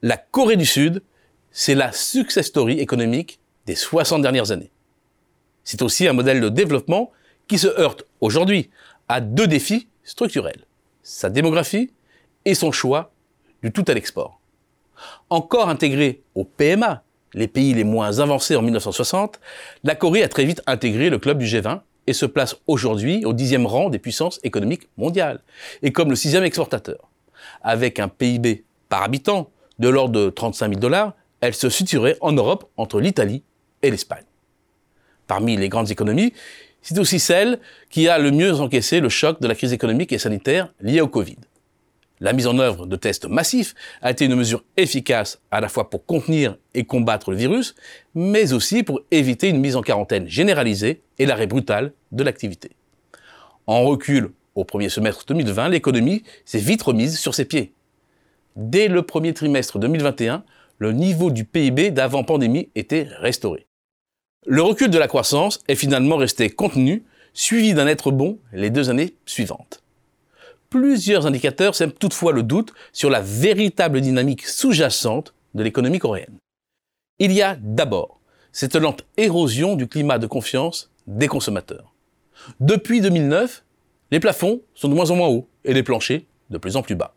La Corée du Sud, c'est la success story économique des 60 dernières années. C'est aussi un modèle de développement qui se heurte aujourd'hui à deux défis structurels. Sa démographie et son choix du tout à l'export. Encore intégré au PMA, les pays les moins avancés en 1960, la Corée a très vite intégré le club du G20 et se place aujourd'hui au dixième rang des puissances économiques mondiales, et comme le sixième exportateur. Avec un PIB par habitant de l'ordre de 35 000 dollars, elle se situerait en Europe entre l'Italie et l'Espagne. Parmi les grandes économies, c'est aussi celle qui a le mieux encaissé le choc de la crise économique et sanitaire liée au Covid. La mise en œuvre de tests massifs a été une mesure efficace à la fois pour contenir et combattre le virus, mais aussi pour éviter une mise en quarantaine généralisée et l'arrêt brutal de l'activité. En recul au premier semestre 2020, l'économie s'est vite remise sur ses pieds. Dès le premier trimestre 2021, le niveau du PIB d'avant-pandémie était restauré. Le recul de la croissance est finalement resté contenu, suivi d'un être bon les deux années suivantes. Plusieurs indicateurs sèment toutefois le doute sur la véritable dynamique sous-jacente de l'économie coréenne. Il y a d'abord cette lente érosion du climat de confiance des consommateurs. Depuis 2009, les plafonds sont de moins en moins hauts et les planchers de plus en plus bas.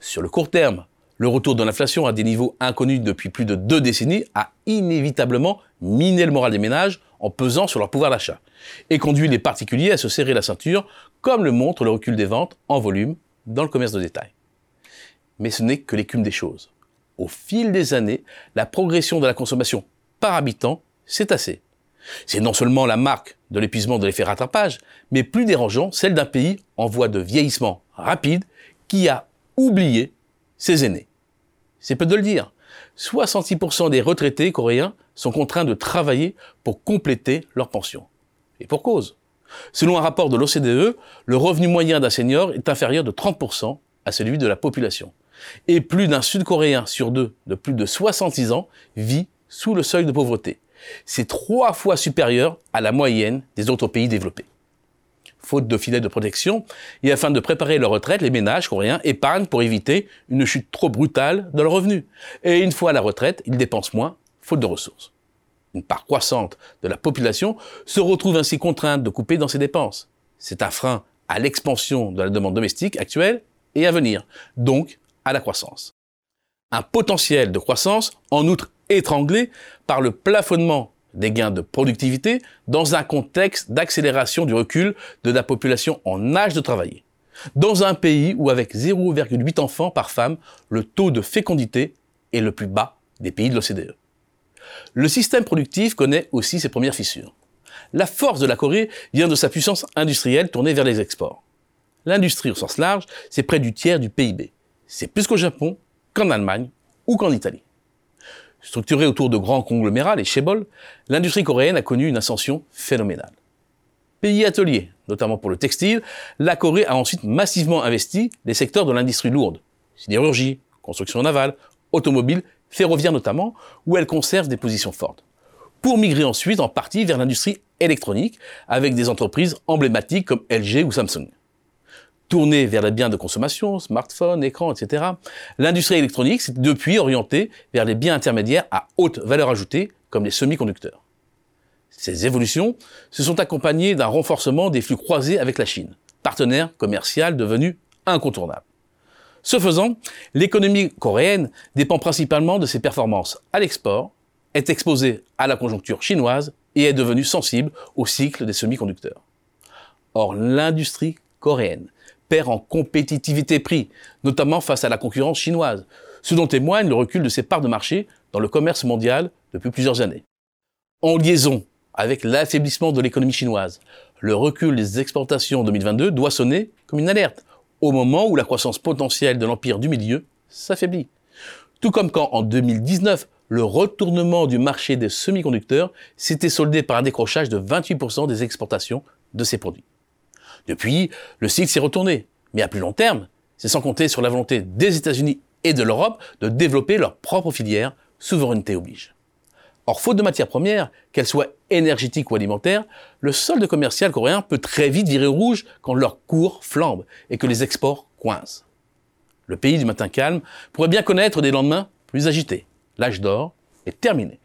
Sur le court terme, le retour de l'inflation à des niveaux inconnus depuis plus de deux décennies a inévitablement miné le moral des ménages en pesant sur leur pouvoir d'achat et conduit les particuliers à se serrer la ceinture, comme le montre le recul des ventes en volume dans le commerce de détail. Mais ce n'est que l'écume des choses. Au fil des années, la progression de la consommation par habitant s'est tassée. C'est non seulement la marque de l'épuisement de l'effet rattrapage, mais plus dérangeant, celle d'un pays en voie de vieillissement rapide qui a oublié ses aînés. C'est peu de le dire. 66% des retraités coréens sont contraints de travailler pour compléter leur pension. Et pour cause. Selon un rapport de l'OCDE, le revenu moyen d'un senior est inférieur de 30% à celui de la population. Et plus d'un Sud-Coréen sur deux de plus de 66 ans vit sous le seuil de pauvreté. C'est trois fois supérieur à la moyenne des autres pays développés faute de filets de protection, et afin de préparer leur retraite, les ménages coréens épargnent pour éviter une chute trop brutale de leurs revenus. Et une fois à la retraite, ils dépensent moins, faute de ressources. Une part croissante de la population se retrouve ainsi contrainte de couper dans ses dépenses. C'est un frein à l'expansion de la demande domestique actuelle et à venir, donc à la croissance. Un potentiel de croissance, en outre étranglé par le plafonnement des gains de productivité dans un contexte d'accélération du recul de la population en âge de travailler. Dans un pays où avec 0,8 enfants par femme, le taux de fécondité est le plus bas des pays de l'OCDE. Le système productif connaît aussi ses premières fissures. La force de la Corée vient de sa puissance industrielle tournée vers les exports. L'industrie au sens large, c'est près du tiers du PIB. C'est plus qu'au Japon, qu'en Allemagne ou qu'en Italie. Structurée autour de grands conglomérats, les Chebol, l'industrie coréenne a connu une ascension phénoménale. Pays atelier, notamment pour le textile, la Corée a ensuite massivement investi les secteurs de l'industrie lourde, sidérurgie, construction navale, automobile, ferroviaire notamment, où elle conserve des positions fortes, pour migrer ensuite en partie vers l'industrie électronique, avec des entreprises emblématiques comme LG ou Samsung tournée vers les biens de consommation, smartphones, écrans, etc., l'industrie électronique s'est depuis orientée vers les biens intermédiaires à haute valeur ajoutée, comme les semi-conducteurs. Ces évolutions se sont accompagnées d'un renforcement des flux croisés avec la Chine, partenaire commercial devenu incontournable. Ce faisant, l'économie coréenne dépend principalement de ses performances à l'export, est exposée à la conjoncture chinoise et est devenue sensible au cycle des semi-conducteurs. Or, l'industrie coréenne perd en compétitivité prix, notamment face à la concurrence chinoise, ce dont témoigne le recul de ses parts de marché dans le commerce mondial depuis plusieurs années. En liaison avec l'affaiblissement de l'économie chinoise, le recul des exportations en 2022 doit sonner comme une alerte, au moment où la croissance potentielle de l'empire du milieu s'affaiblit. Tout comme quand en 2019, le retournement du marché des semi-conducteurs s'était soldé par un décrochage de 28% des exportations de ces produits. Depuis, le cycle s'est retourné. Mais à plus long terme, c'est sans compter sur la volonté des États-Unis et de l'Europe de développer leur propre filière, souveraineté oblige. Or, faute de matières premières, qu'elles soient énergétiques ou alimentaires, le solde commercial coréen peut très vite virer rouge quand leur cours flambe et que les exports coincent. Le pays du matin calme pourrait bien connaître des lendemains plus agité. L'âge d'or est terminé.